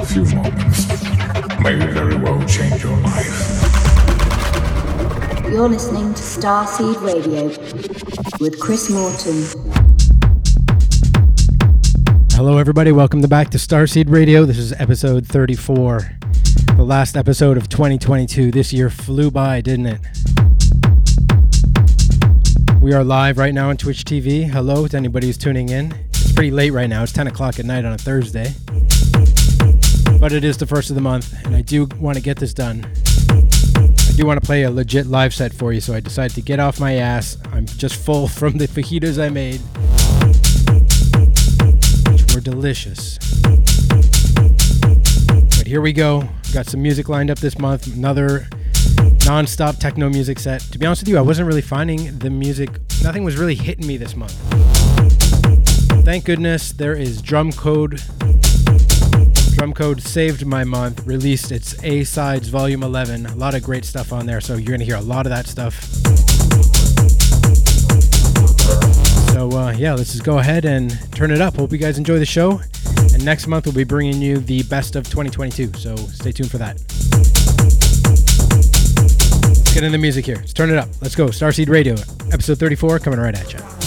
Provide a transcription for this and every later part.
a few moments may very well change your life. You're listening to Starseed Radio with Chris Morton. Hello, everybody. Welcome back to Starseed Radio. This is episode 34, the last episode of 2022. This year flew by, didn't it? We are live right now on Twitch TV. Hello to anybody who's tuning in. It's pretty late right now. It's 10 o'clock at night on a Thursday. But it is the first of the month, and I do want to get this done. I do want to play a legit live set for you, so I decided to get off my ass. I'm just full from the fajitas I made, which were delicious. But here we go. Got some music lined up this month. Another non-stop techno music set. To be honest with you, I wasn't really finding the music. Nothing was really hitting me this month. Thank goodness there is Drum Code. Drum Code saved my month. Released its A sides volume 11. A lot of great stuff on there, so you're gonna hear a lot of that stuff. So uh, yeah, let's just go ahead and turn it up. Hope you guys enjoy the show. And next month we'll be bringing you the best of 2022. So stay tuned for that. Let's get in the music here. Let's turn it up. Let's go. Starseed Radio, episode 34, coming right at you.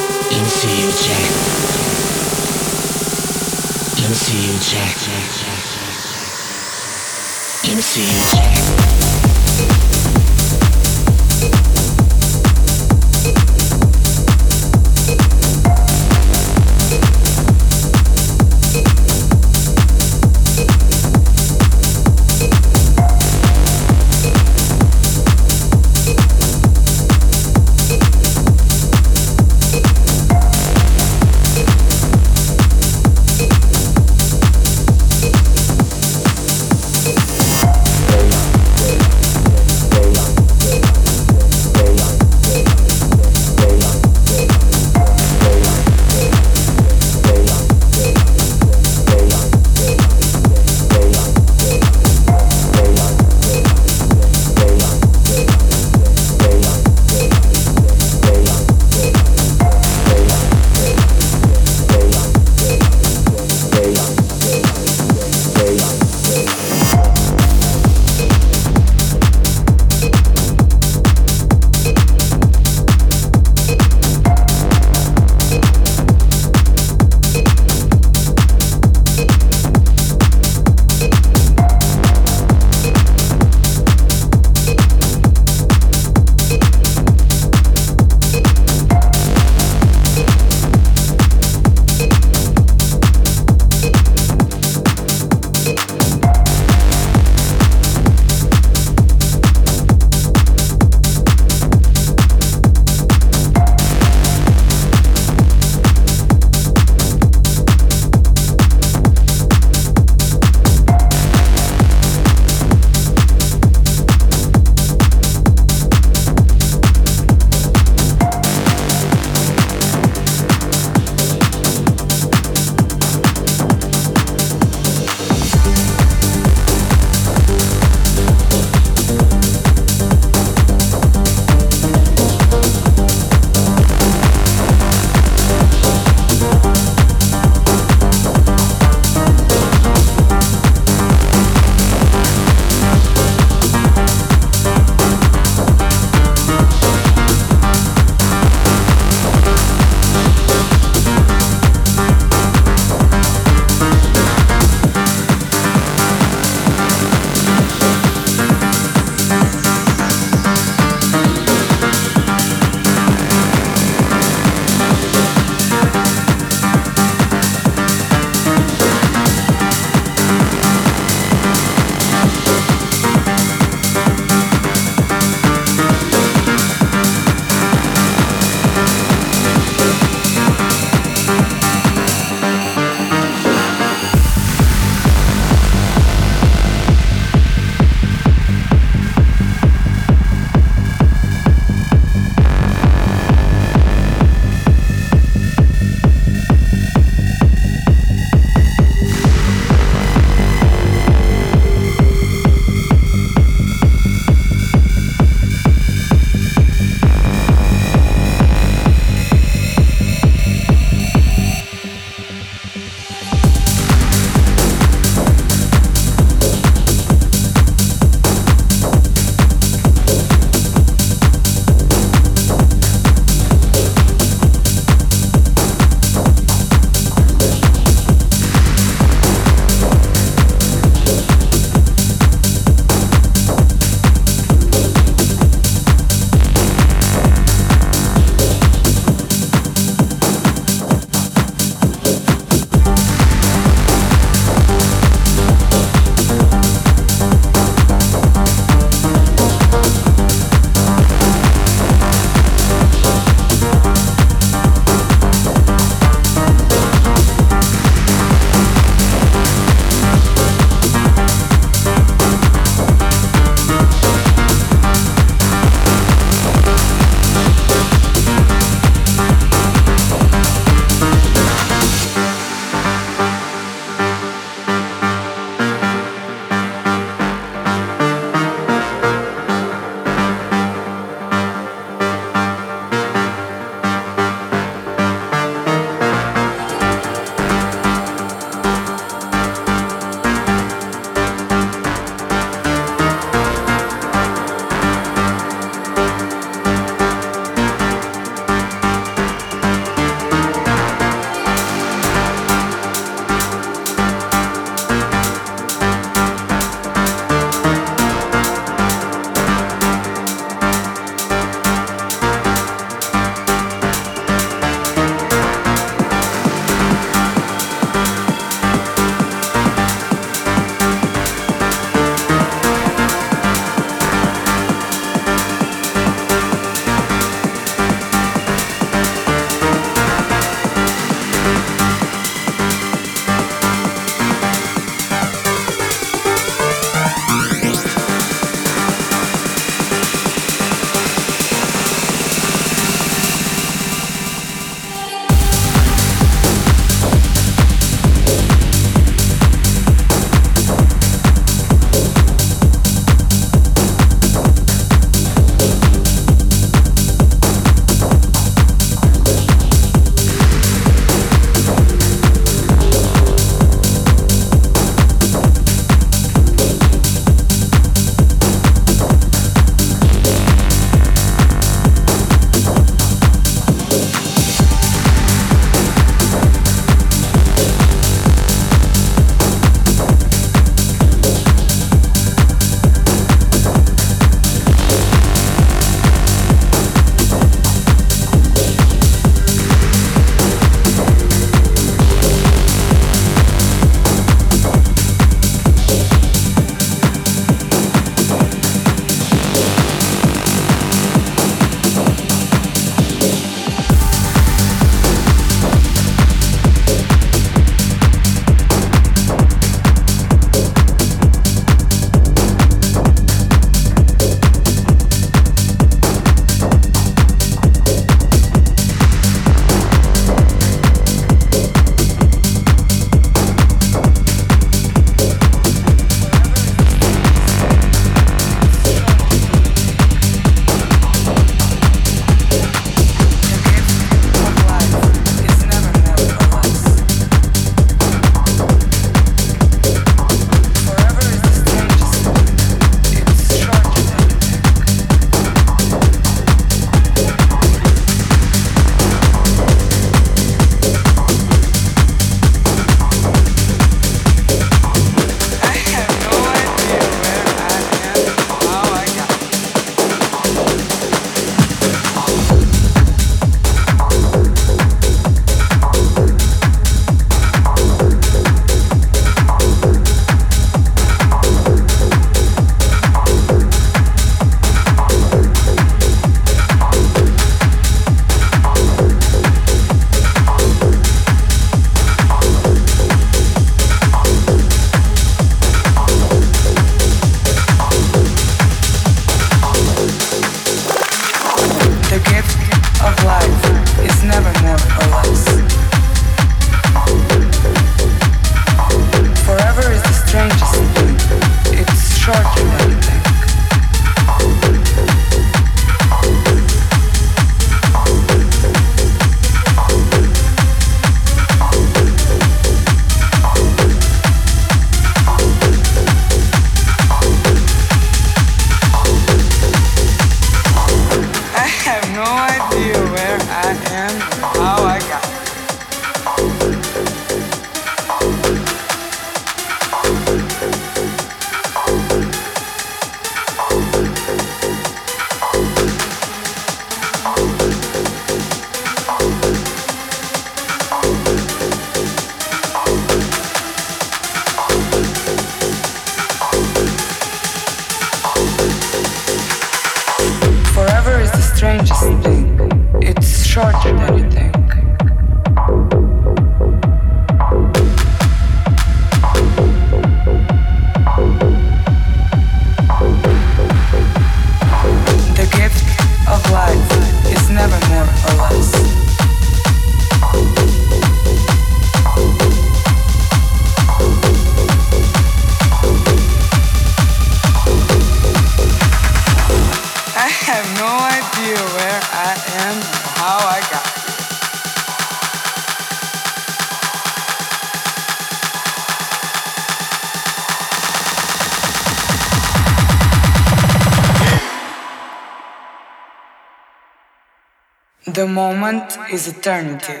Is eternity,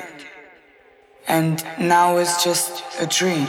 and now is just a dream.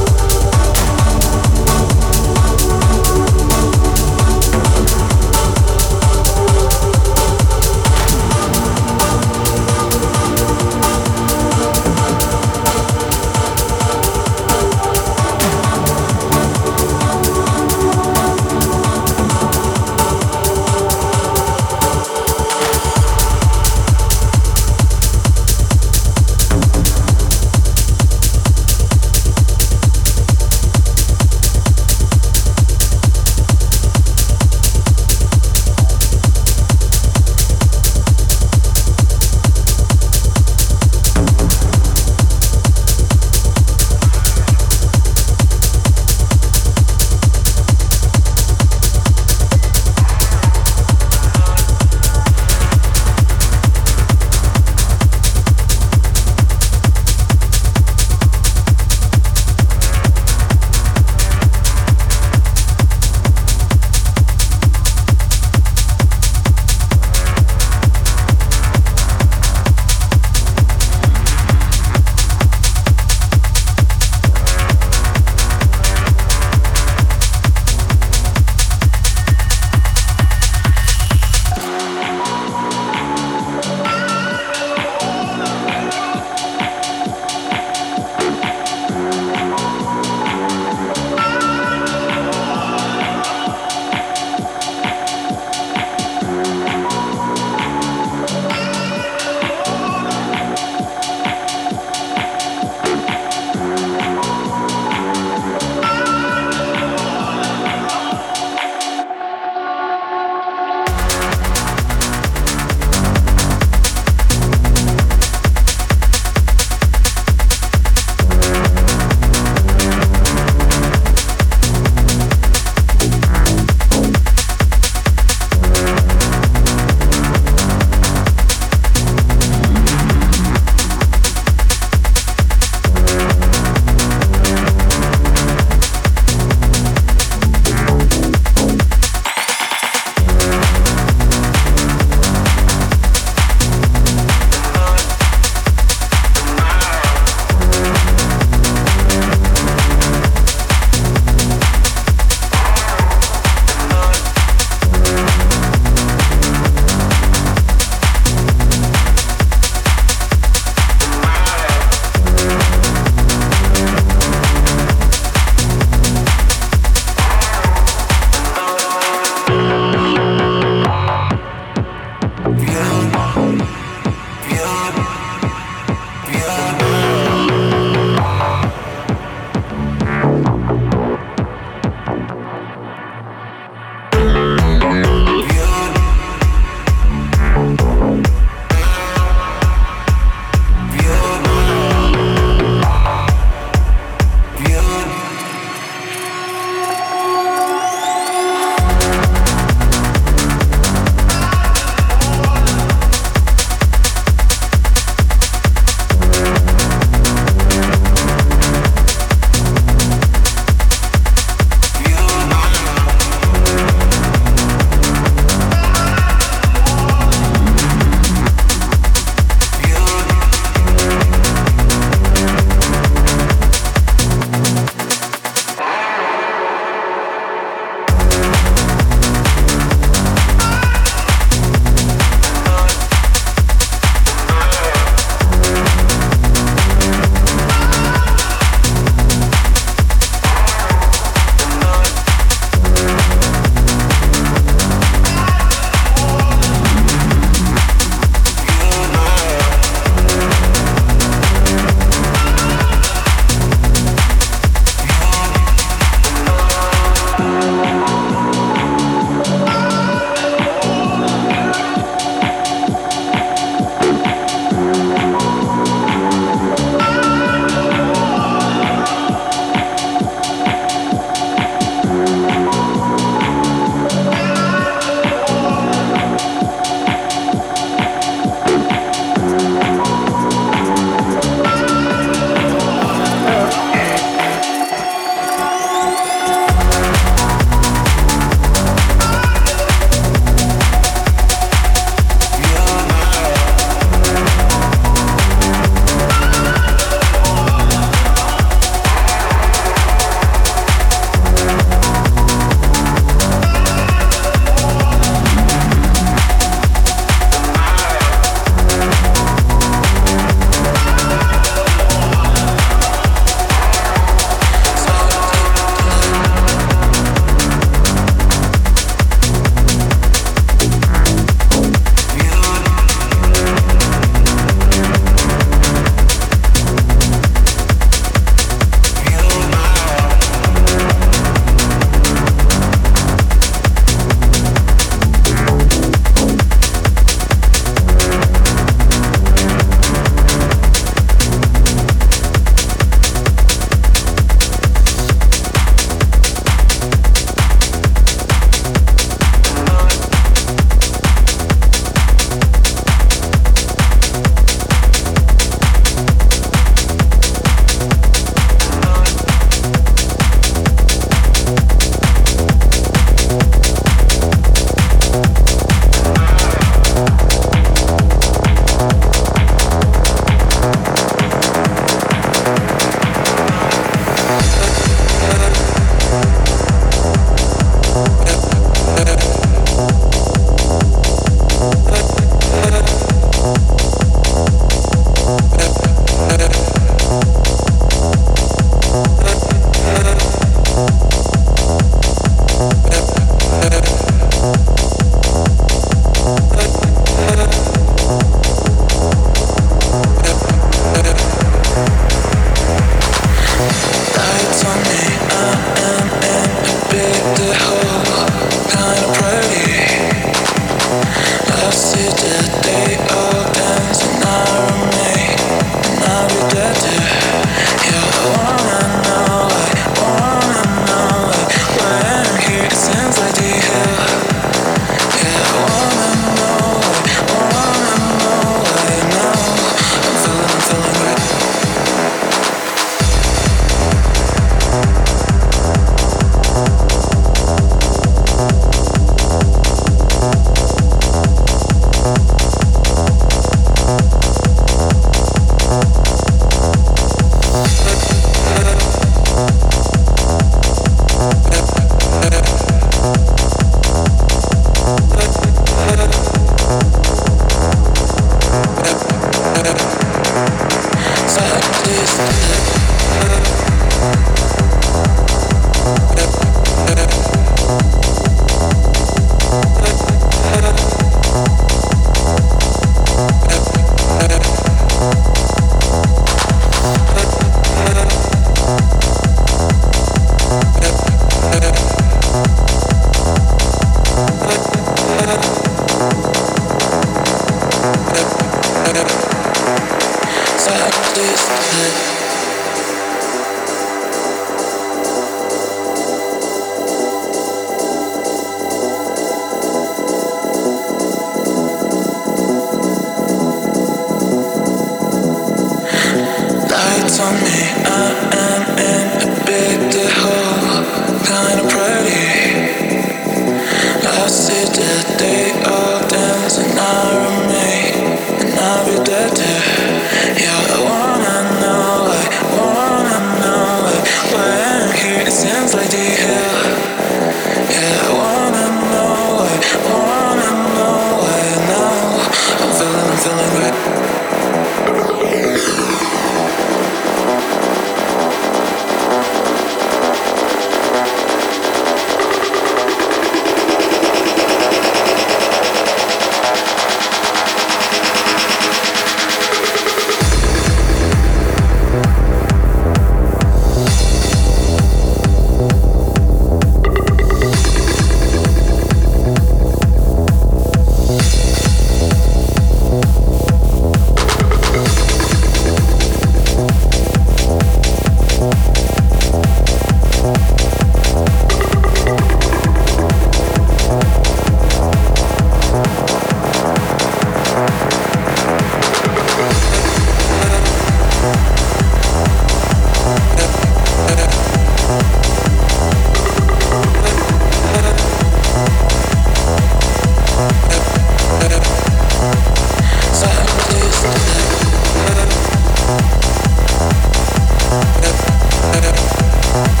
Thank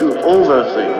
Have it,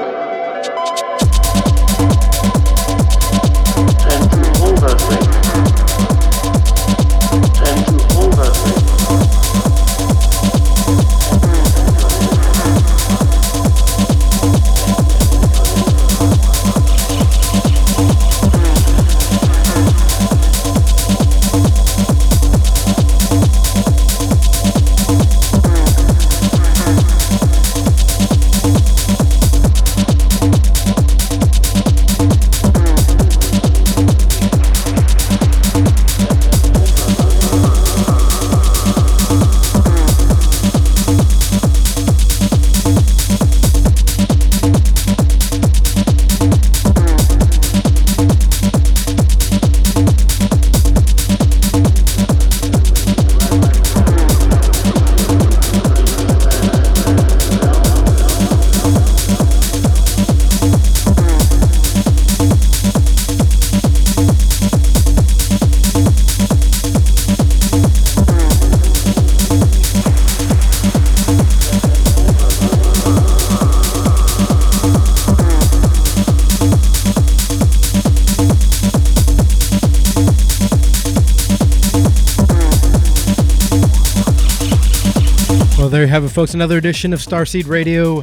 folks. Another edition of Starseed Radio.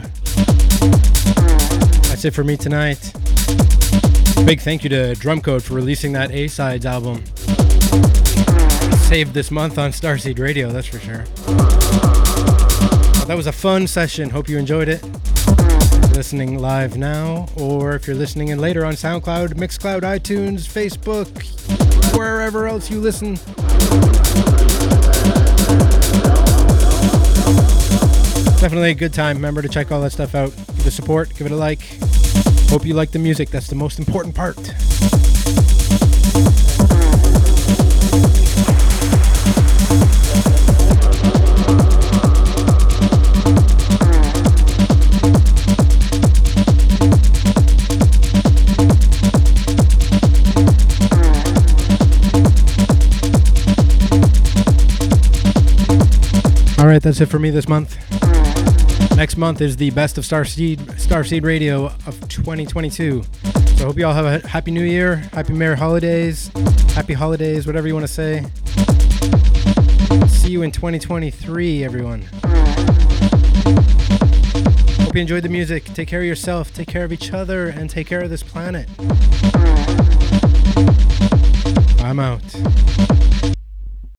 That's it for me tonight. Big thank you to Drumcode for releasing that A Sides album. Saved this month on Starseed Radio, that's for sure. Well, that was a fun session. Hope you enjoyed it. Listening live now, or if you're listening in later on SoundCloud, Mixcloud, iTunes, Facebook, wherever else you listen. Definitely a good time. Remember to check all that stuff out. Give a support, give it a like. Hope you like the music. That's the most important part. All right, that's it for me this month. Next month is the best of Starseed Starseed Radio of 2022. So I hope you all have a happy New Year, happy Merry Holidays, happy holidays, whatever you want to say. See you in 2023, everyone. Hope you enjoyed the music. Take care of yourself, take care of each other, and take care of this planet. I'm out.